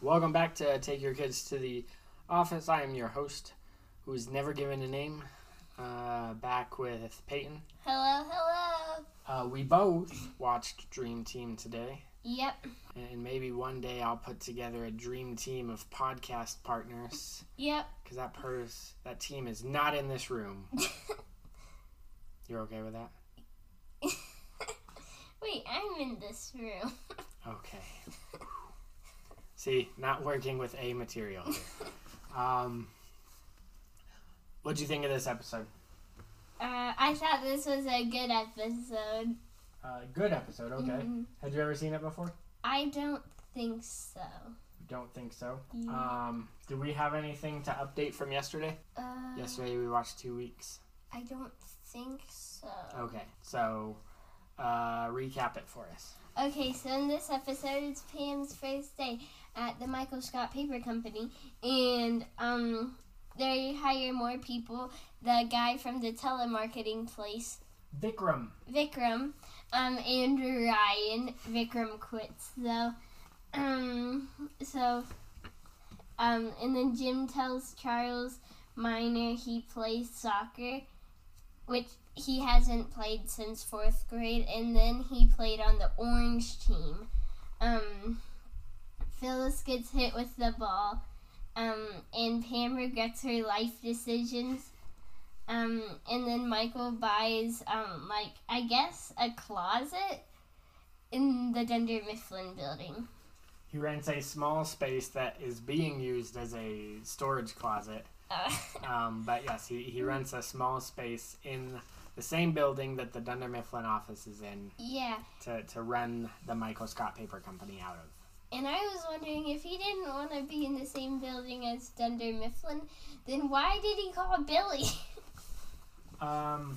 Welcome back to Take Your Kids to the Office. I am your host, who is never given a name. Uh, back with Peyton. Hello, hello. Uh, we both watched Dream Team today, Yep, and maybe one day I'll put together a dream team of podcast partners. yep. Because that pers- that team is not in this room. You're okay with that? Wait, I'm in this room. Okay. See, not working with A material. Here. Um, what do you think of this episode? Uh, I thought this was a good episode. Uh, good episode. Okay. Mhm. Had you ever seen it before? I don't think so. Don't think so. Yeah. Um, do we have anything to update from yesterday? Uh, Yesterday we watched two weeks. I don't think so. Okay, so uh, recap it for us. Okay, so in this episode, it's Pam's first day at the Michael Scott Paper Company, and um, they hire more people. The guy from the telemarketing place, Vikram. Vikram, um, and Ryan. Vikram quits though. Um, so, um, and then Jim tells Charles Miner he plays soccer, which he hasn't played since fourth grade, and then he played on the orange team. Um, Phyllis gets hit with the ball, um, and Pam regrets her life decisions. Um, and then Michael buys, um, like, I guess a closet in the Dunder Mifflin building. He rents a small space that is being used as a storage closet. Uh, Um, but yes, he, he rents a small space in the same building that the Dunder Mifflin office is in yeah, to, to run the Michael Scott Paper Company out of. and I was wondering if he didn't want to be in the same building as Dunder Mifflin, then why did he call Billy? Um,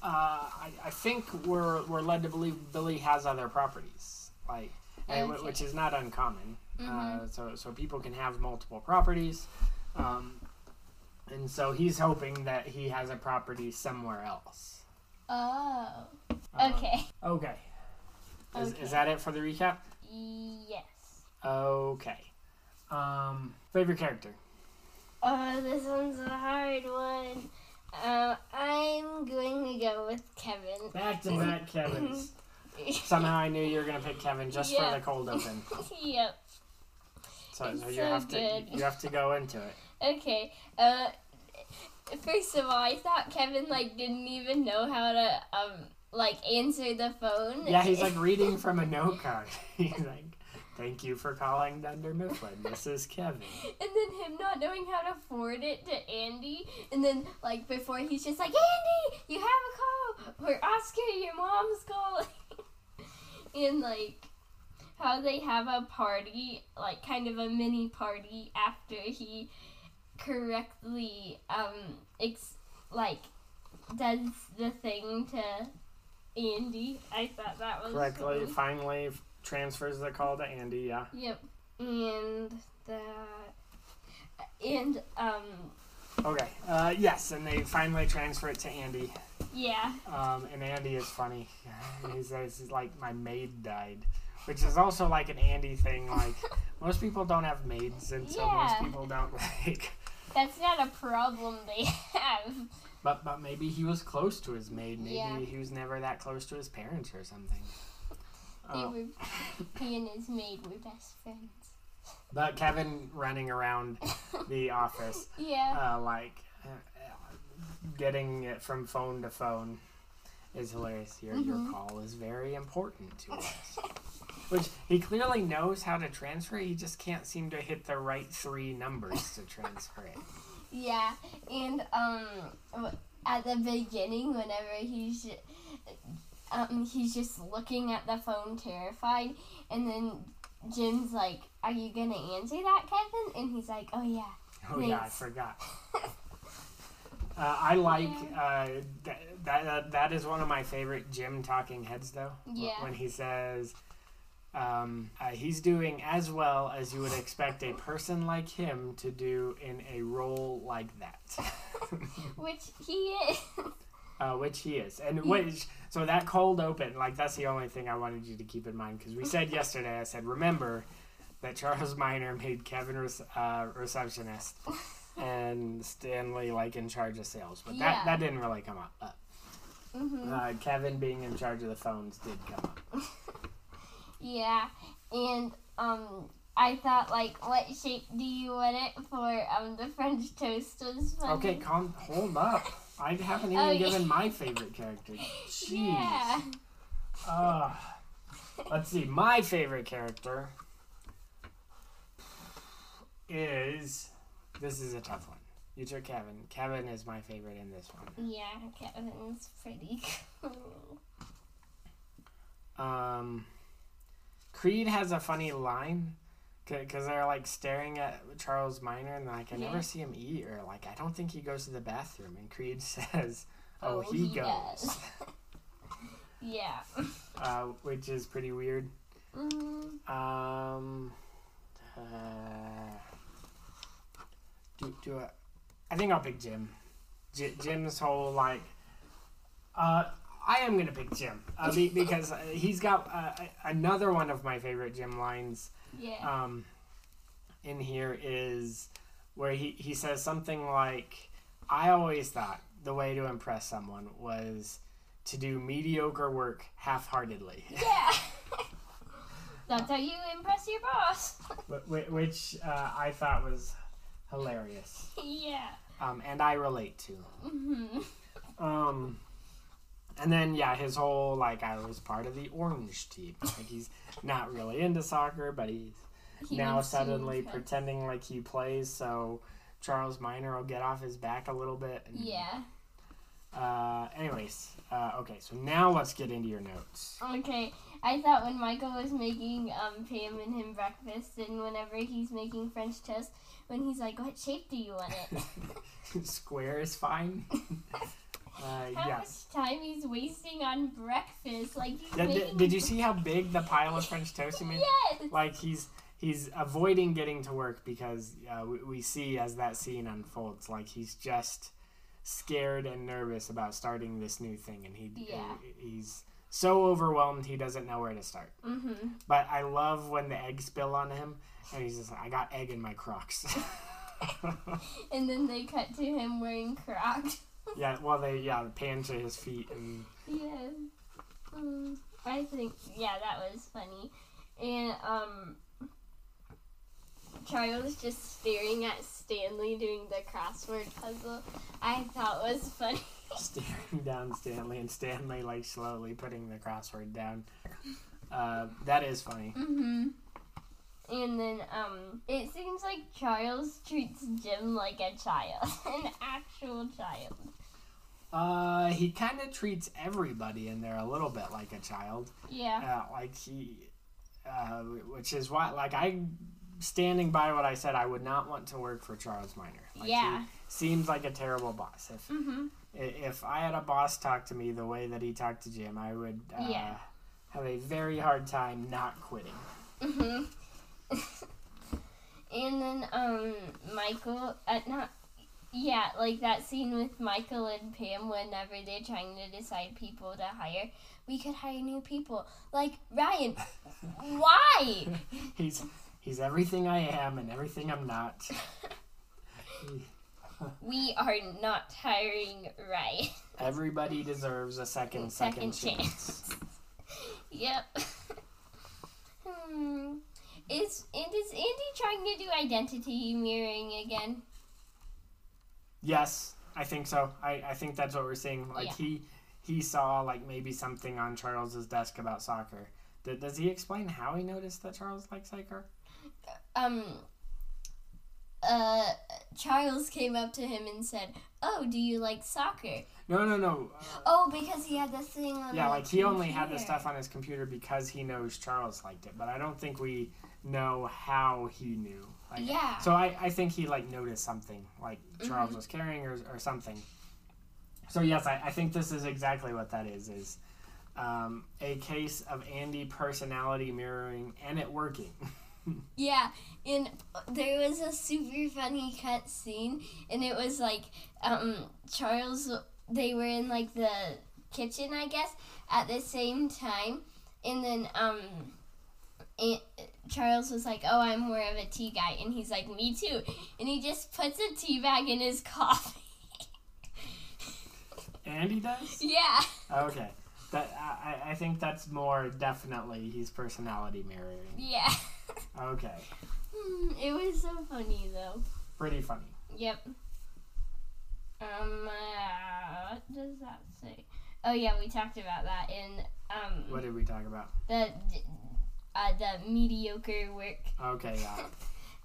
uh, I, I think we're, we're led to believe Billy has other properties, like, and wh- which is not uncommon. Uh, Mhm. so, so people can have multiple properties. Um, and so he's hoping that he has a property somewhere else. oh, Uh, okay. Okay. Is, Okay. is that it for the recap? Yes. Okay. Um, favorite character? Oh, this one's a hard one. Uh, I'm going to go with Kevin. Back to back Kevin's. Somehow I knew you were gonna pick Kevin just Yeah. for the cold open. yep. So, It's so you so have to good. you have to go into it. Okay. Uh, first of all, I thought Kevin like didn't even know how to um like answer the phone. Yeah, he's like reading from a note card. He's like, "Thank you for calling Dunder Mifflin. This is Kevin." and then him not knowing how to forward it to Andy, and then like before he's just like, Andy, you have a call, or Oscar, your mom's calling, and like how they have a party, like kind of a mini party after he correctly um ex- like does the thing to Andy. I thought that was Correctly, funny. finally transfers the call to Andy. Yeah. Yep. And that and um Okay. Uh, yes, and they finally transfer it to Andy. yeah. Um, and Andy is funny. he says, like, my maid died. Which is also like an Andy thing. Like, most people don't have maids, and so most people don't like. That's not a problem they have. But, but maybe he was close to his maid. Maybe Yeah. he was never that close to his parents or something. They Uh, were he and his maid were best friends. but Kevin running around the office, Yeah. uh, like, uh, uh, getting it from phone to phone is hilarious. Your, Mhm. your call is very important to us. Which he clearly knows how to transfer. He just can't seem to hit the right three numbers to transfer it. Yeah. And um at the beginning whenever he's um he's just looking at the phone terrified and then Jim's like, Are you gonna answer that, Kevin? And he's like, Oh yeah. Oh yeah, I forgot. Uh, I like uh, that, that. That is one of my favorite Jim talking heads, though. Yeah. When he says, um, uh, he's doing as well as you would expect a person like him to do in a role like that. Which he is. uh, which he is, and which so that cold open, like that's the only thing I wanted you to keep in mind because we said yesterday. I said remember that Charles Miner made Kevin re- uh, receptionist and Stanley like in charge of sales, but Yeah. that that didn't really come up. But, hmm uh, Kevin being in charge of the phones did come up. Yeah, and um, I thought like, what shape do you want it for? Um, the French toast was funny. Okay, calm, hold up. I haven't even yeah. given my favorite character. Jeez. Yeah. Uh, let's see. My favorite character is. This is a tough one. You took Kevin. Kevin is my favorite in this one. Yeah, Kevin's pretty cool. Um, Creed has a funny line because they're like staring at Charles Miner and like I Yeah. never see him eat or like I don't think he goes to the bathroom and Creed says, "Oh, Oh, he, he goes," Yeah. uh, which is pretty weird. hmm Um, uh, do do I? I think I'll pick Jim. J- Jim's whole like, uh, I am gonna pick Jim uh, be- because uh, he's got uh, another one of my favorite Jim lines. Yeah. Um, in here is where he he says something like, "I always thought the way to impress someone was." To do mediocre work half-heartedly. yeah. That's how you impress your boss. Wh- wh- which uh, I thought was hilarious, yeah. um, and I relate to. hmm Um, and then yeah, his whole like I was part of the orange team. Like he's not really into soccer, but he's He now suddenly pretending like he plays. So Charles Miner will get off his back a little bit. And, Yeah. Uh, anyways, uh, okay, so now let's get into your notes. Okay. I thought when Michael was making um Pam and him breakfast, and whenever he's making French toast, when he's like, "What shape do you want it?" Square is fine. uh, How much time he's wasting on breakfast? Like he's Yeah, did, did you see how big the pile of French toast he made? Yes. like he's he's avoiding getting to work because uh, we, we see as that scene unfolds like he's just scared and nervous about starting this new thing and he Yeah. he's so overwhelmed he doesn't know where to start Mhm. but i love when the eggs spill on him and he's just like i got egg in my crocs And then they cut to him wearing Crocs. Yeah well they yeah pan to his feet and Yeah. Mm, I think yeah, that was funny. And um Charles just staring at Stanley doing the crossword puzzle I thought was funny. staring down stanley and stanley like slowly putting the crossword down uh, that is funny mhm. And then um it seems like Charles treats Jim like a child, an actual child. Uh, he kind of treats everybody in there a little bit like a child. Yeah. Uh, like he, uh, which is why, like I, standing by what I said, I would not want to work for Charles Miner. Like, Yeah. He seems like a terrible boss. If Mhm. if I had a boss talk to me the way that he talked to Jim, I would uh, Yeah. have a very hard time not quitting. Mhm. and then um Michael uh, not yeah, like that scene with Michael and Pam whenever they're trying to decide people to hire. We could hire new people. Like Ryan. Why? He's he's everything I am and everything I'm not. We are not hiring Ryan. Everybody deserves a second second, Second chance. Yep. hmm. Is and is Andy trying to do identity mirroring again? Yes, I think so. I, I think that's what we're seeing. Like Yeah. he he saw like maybe something on Charles's desk about soccer. Th- does he explain how he noticed that Charles likes soccer? um uh Charles came up to him and said, "Oh, do you like soccer?" No, no, no. Uh, Oh, because he had the thing on. yeah, like he only had the stuff on his computer because he knows Charles liked it, but I don't think we know how he knew. Like, Yeah. So I, I think he like noticed something like Charles Mhm. was carrying or, or something. So yes, I, I think this is exactly what that is is um, a case of Andy personality mirroring and it working. Yeah, and there was a super funny cut scene, and it was like um Charles they were in like the kitchen, I guess, at the same time, and then um, it, Charles was like, "Oh, I'm more of a tea guy," and he's like, "Me too," and he just puts a tea bag in his coffee. And he does. yeah. Okay. That I, I think that's more definitely his personality mirroring. Yeah. Okay. Hmm, it was so funny though. Pretty funny. Yep. Um, uh, what does that say? Oh yeah, we talked about that in um What did we talk about? the uh, the mediocre work. Okay, yeah.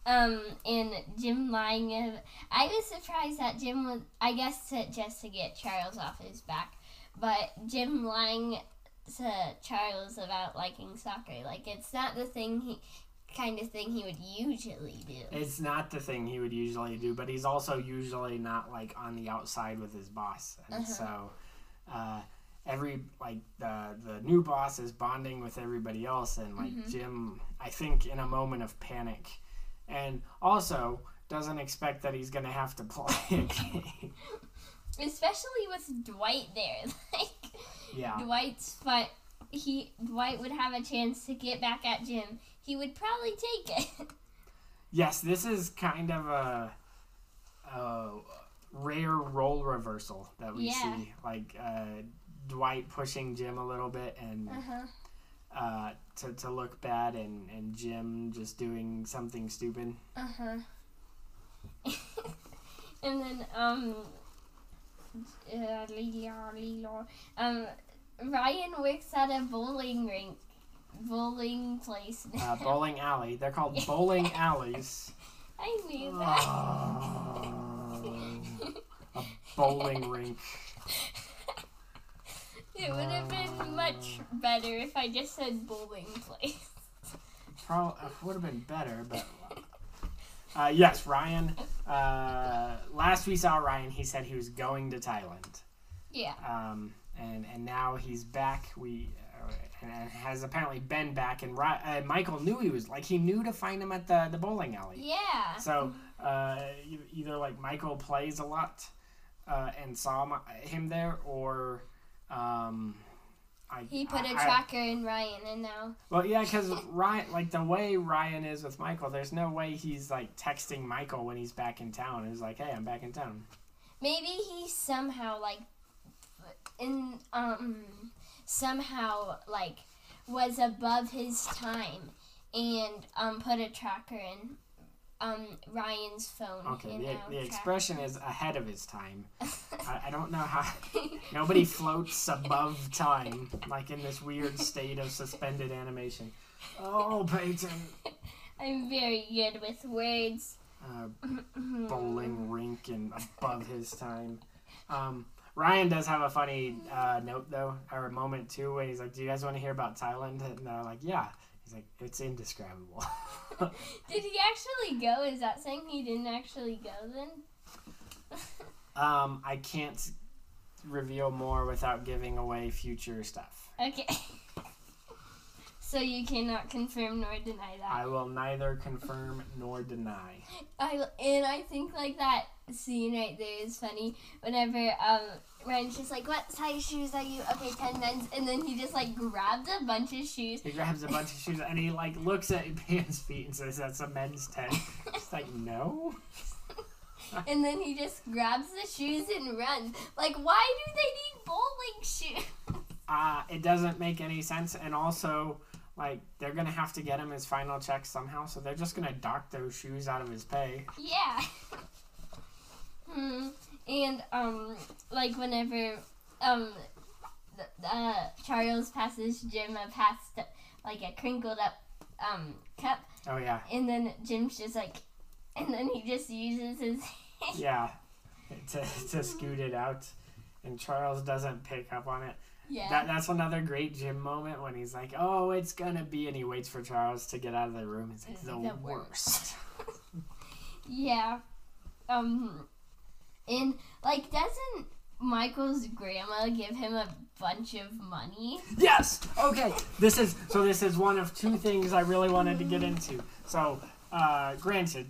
Um, and Jim lying. Of, I was surprised that Jim was. I guess to, just to get Charles off his back, but Jim lying to Charles about liking soccer. Like it's not the thing he kind of thing he would usually do. It's not the thing he would usually do, but he's also usually not like on the outside with his boss, and Uh-huh. so uh, every like the the new boss is bonding with everybody else, and like Mhm. Jim, I think in a moment of panic, and also doesn't expect that he's gonna have to play a game. Especially with Dwight there, like. yeah, Dwight's but he Dwight would have a chance to get back at Jim. He would probably take it. yes, this is kind of a. a rare role reversal that we Yeah. see like uh, dwight pushing jim a little bit and uh-huh. uh, to, to look bad and, and Jim just doing something stupid. Uh-huh. and then um uh, um Ryan works at a bowling rink bowling place now. Uh, bowling alley. They're called bowling alleys. I knew that. Oh, a bowling rink. It would have been much better if I just said bowling place. Probably would have been better, but uh, yes, Ryan. Uh, last we saw Ryan, he said he was going to Thailand. Yeah. um, and and now he's back. We uh, and has apparently been back. And Ri- uh, Michael knew he was like he knew to find him at the the bowling alley. Yeah. So uh, either like Michael plays a lot uh, and saw my, him there, or um, I, He put I- a I- tracker in Ryan and now well, yeah, because Ryan, like the way Ryan is with Michael, there's no way he's like texting Michael when he's back in town. He's like, "Hey, I'm back in town." maybe he somehow like in um somehow like was above his time and um put a tracker in um Ryan's phone. Okay, the, the track- expression is ahead of his time. I, I don't know how. Nobody floats above time, like in this weird state of suspended animation. Oh, Peyton. I'm very good with words. Uh, bowling rink and above his time. Um, Ryan does have a funny uh, note, though, or a moment, too, when he's like, Do you guys want to hear about Thailand? And they're like, Yeah. He's like, It's indescribable. Did he actually go? Is that saying he didn't actually go then? um, I can't reveal more without giving away future stuff. Okay. so you cannot confirm nor deny that. I will neither confirm nor deny. I and I think like that scene right there is funny. Whenever um Ryan's just like, "What size shoes are you?" Okay, ten men's, and then he just like grabs a bunch of shoes. He grabs a bunch of shoes and he like looks at Pam's feet and says, "That's a men's 10. It's like, no. and then he just grabs the shoes and runs. Like, why do they need bowling shoes? Uh, it doesn't make any sense. And also, like, they're gonna have to get him his final check somehow, so they're just gonna dock those shoes out of his pay. yeah. Hmm. And um, like whenever um, th- uh, Charles passes Jim a past like a crinkled up um cup, Oh yeah, and then Jim's just like, and then he just uses his. yeah, to to scoot it out, and Charles doesn't pick up on it. yeah. That that's another great Jim moment when he's like, "Oh, it's gonna be," and he waits for Charles to get out of the room. It's like the, The worst. Yeah. Um and like doesn't Michael's grandma give him a bunch of money? Yes. Okay. This is so. This is one of two things I really wanted to get into. So, uh, granted,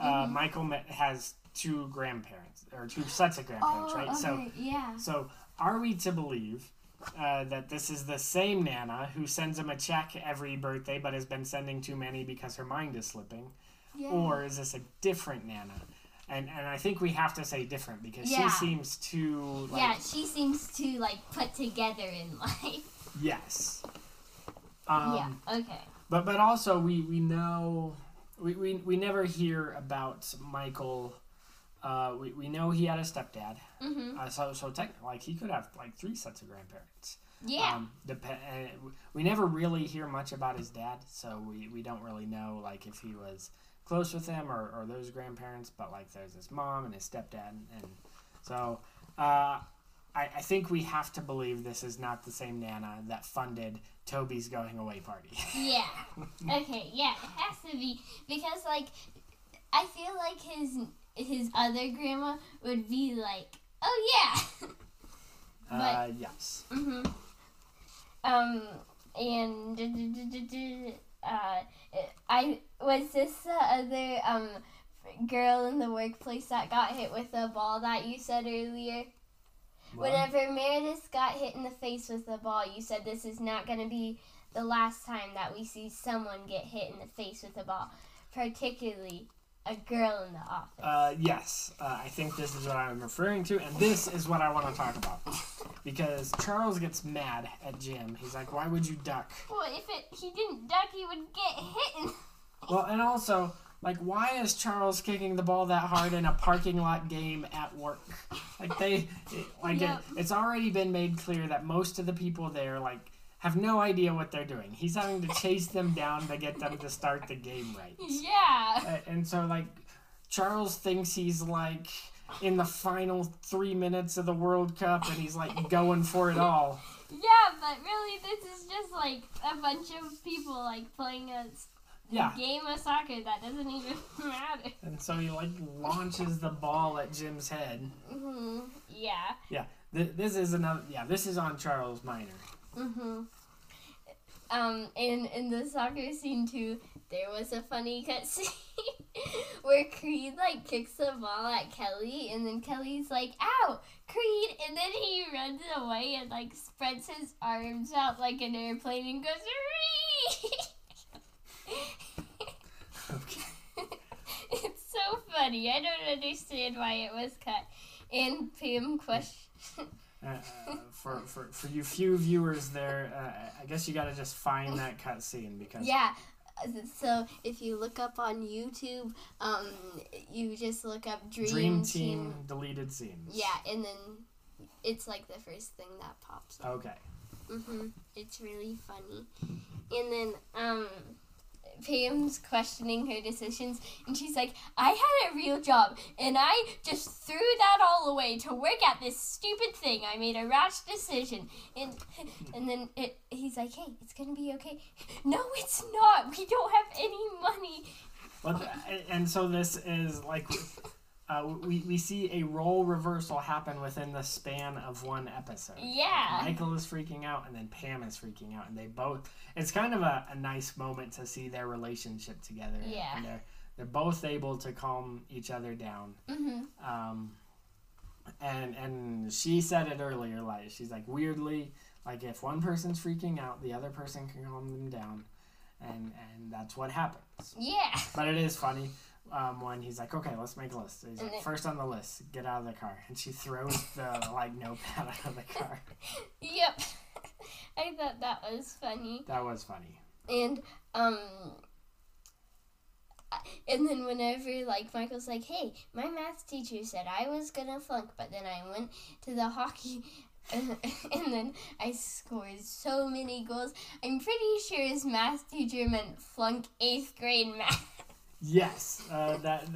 uh, Michael has two grandparents, or two sets of grandparents, Oh, right? So yeah. so are we to believe uh, that this is the same Nana who sends him a check every birthday but has been sending too many because her mind is slipping? Yeah. Or is this a different Nana? And, and I think we have to say different because Yeah. she seems too like yeah, she seems to like put together in life. yes. Um, yeah. Okay. But but also we we know we we, we never hear about Michael. Uh, we, we know he had a stepdad. Mhm. Uh, so so technically, like he could have like three sets of grandparents. Yeah. Um, dep- uh, we never really hear much about his dad, so we, we don't really know like if he was close with him or, or those grandparents. But like there's his mom and his stepdad, and so uh, I, I think we have to believe this is not the same Nana that funded Toby's going away party. Yeah. Okay. Yeah, it has to be because like I feel like his his other grandma would be like, oh yeah. uh, yes. mhm. Um and uh I was this the other um girl in the workplace that got hit with a ball that you said earlier. Well, Whenever Meredith got hit in the face with a ball, you said this is not going to be the last time that we see someone get hit in the face with a ball, particularly a girl in the office. Uh, yes, uh, I think this is what I'm referring to, and this is what I want to talk about. Because Charles gets mad at Jim. He's like, "Why would you duck?" well, if it he didn't duck, he would get hit. Well, and also, like, why is Charles kicking the ball that hard in a parking lot game at work? Like they, like it, it's already been made clear that most of the people there, like, have no idea what they're doing. He's having to chase them down to get them to start the game right. yeah. Uh, and so like Charles thinks he's like in the final three minutes of the World Cup and he's like going for it all. Yeah, but really, this is just like a bunch of people like playing a Yeah. game of soccer that doesn't even matter. And so he like launches the ball at Jim's head. hmm Yeah. Yeah. Th- this is another. Yeah. This is on Charles Miner. hmm Um, in in the soccer scene too, there was a funny cut scene where Creed like kicks the ball at Kelly, and then Kelly's like, "Ow, Creed!" and then he runs away and like spreads his arms out like an airplane and goes, "Hooray!" Okay. it's so funny. I don't understand why it was cut. And Pam question. Uh, uh, for, for for you few viewers there, uh, I guess you got to just find that cut scene because Yeah. So if you look up on YouTube, um, you just look up Dream, Dream Team. Team deleted scenes. Yeah, and then it's like the first thing that pops up. Okay. hmm It's really funny. And then um, Pam's questioning her decisions, and she's like, "I had a real job, and I just threw that all away to work at this stupid thing. I made a rash decision." And and then it, he's like, "Hey, it's gonna be okay." No, it's not. We don't have any money. Well, and so this is like uh, we, we see a role reversal happen within the span of one episode. Yeah. Michael is freaking out, and then Pam is freaking out, and they both. It's kind of a, a nice moment to see their relationship together. Yeah. And they're they're both able to calm each other down. hmm Um, and and she said it earlier, like she's like weirdly, like if one person's freaking out, the other person can calm them down, and and that's what happens. Yeah. But it is funny um, when he's like, "Okay, let's make a list." He's like, first on the list, get out of the car," and she throws the like notepad out of the car. Yep. I thought that was funny. That was funny. And um and then whenever like Michael's like, "Hey, my math teacher said I was going to flunk, but then I went to the hockey and then I scored so many goals. I'm pretty sure his math teacher meant flunk 8th grade math." Yes, uh, that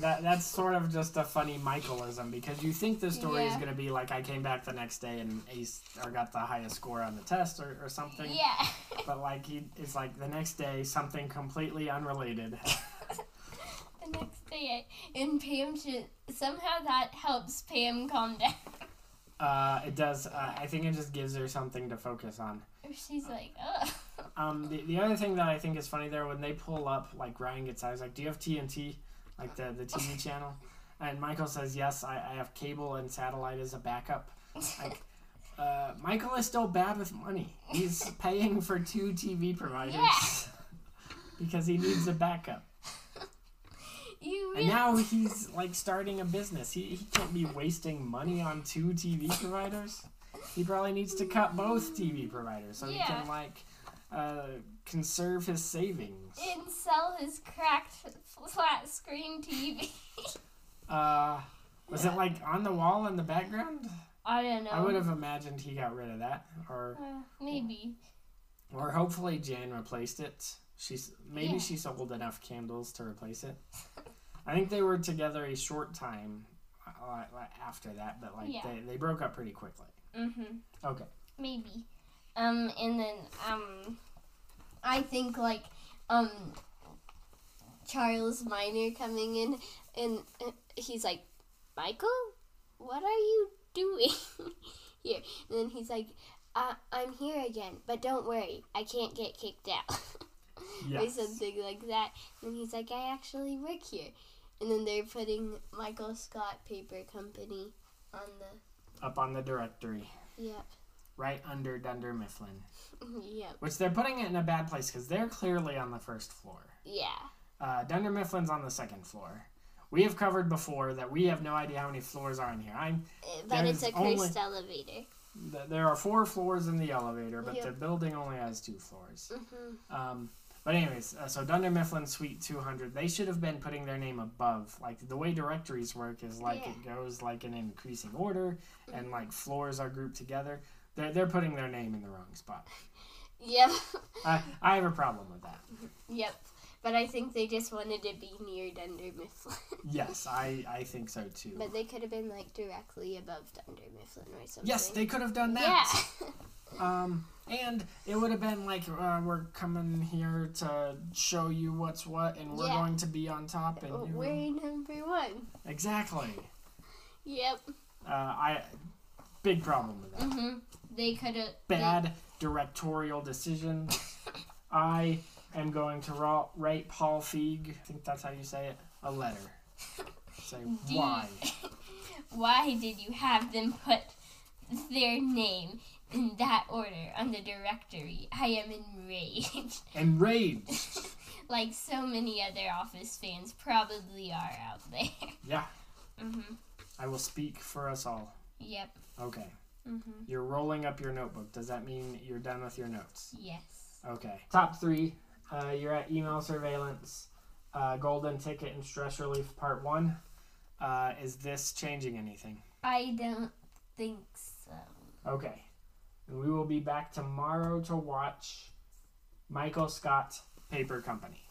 that that's sort of just a funny Michaelism because you think the story is going to be like I came back the next day and ace or got the highest score on the test or, or something. yeah. But like he, it's like the next day something completely unrelated. the next day and Pam should somehow that helps Pam calm down. Uh, it does. Uh, I think it just gives her something to focus on. She's like, "Ugh." Um, the, the other thing that I think is funny there when they pull up, like Ryan gets out, he's like, "Do you have TNT, like the the TV channel?" And Michael says, "Yes, I, I have cable and satellite as a backup." Like, uh, Michael is still bad with money. He's paying for two TV providers Yeah. because he needs a backup. You And now he's like starting a business. He, he can't be wasting money on two TV providers. He probably needs to cut both TV providers so he can like uh, conserve his savings. and sell his cracked flat screen TV. Uh, was it like on the wall in the background? I don't know. I would have imagined he got rid of that, or Uh, maybe. or hopefully Jan replaced it. She's maybe Yeah. she sold enough candles to replace it. I think they were together a short time uh, after that, but like Yeah. they, they broke up pretty quickly. Mhm. Okay. Maybe. Um, and then um, I think like um, Charles Miner coming in, and uh, he's like, Michael, what are you doing here? And then he's like, uh, I'm here again, but don't worry, I can't get kicked out. or something like that. And he's like, I actually work here. And then they're putting Michael Scott Paper Company on the. Up on the directory, Yep. Right under Dunder Mifflin, Yep. which they're putting it in a bad place because they're clearly on the first floor. Yeah. Uh, Dunder Mifflin's on the second floor. We have covered before that we have no idea how many floors are in here. I'm But it's a cursed elevator. th- there are four floors in the elevator, but Yep. the building only has two floors. hmm Um, but anyways, uh, so Dunder Mifflin Suite 200, they should have been putting their name above. Like the way directories work is like Yeah. it goes like in increasing order, and like floors are grouped together. They're they're putting their name in the wrong spot. Yep. I I have a problem with that. yep. But I think they just wanted to be near Dunder Mifflin. Yes, I I think so too. but they could have been like directly above Dunder Mifflin or something. Yes, they could have done that. Yeah. Um, and it would have been like uh, we're coming here to show you what's what, and we're Yeah. going to be on top. And We're number one. exactly. Yep. Uh, I big problem with that. hmm They could have. Bad directorial decision. I am going to ra- write Paul Feig. I think that's how you say it. A letter. Say Do you- why. Why did you have them put their name in that order on the directory? I am enraged. Enraged. like so many other Office fans probably are out there. Yeah, hmm I will speak for us all. Yep. Okay. Hmm You're rolling up your notebook. Does that mean you're done with your notes? Yes. Okay. Top three. Uh, you're at email surveillance, uh, golden ticket, and stress relief part one. Uh, is this changing anything? I don't think so. Okay. And we will be back tomorrow to watch Michael Scott Paper Company.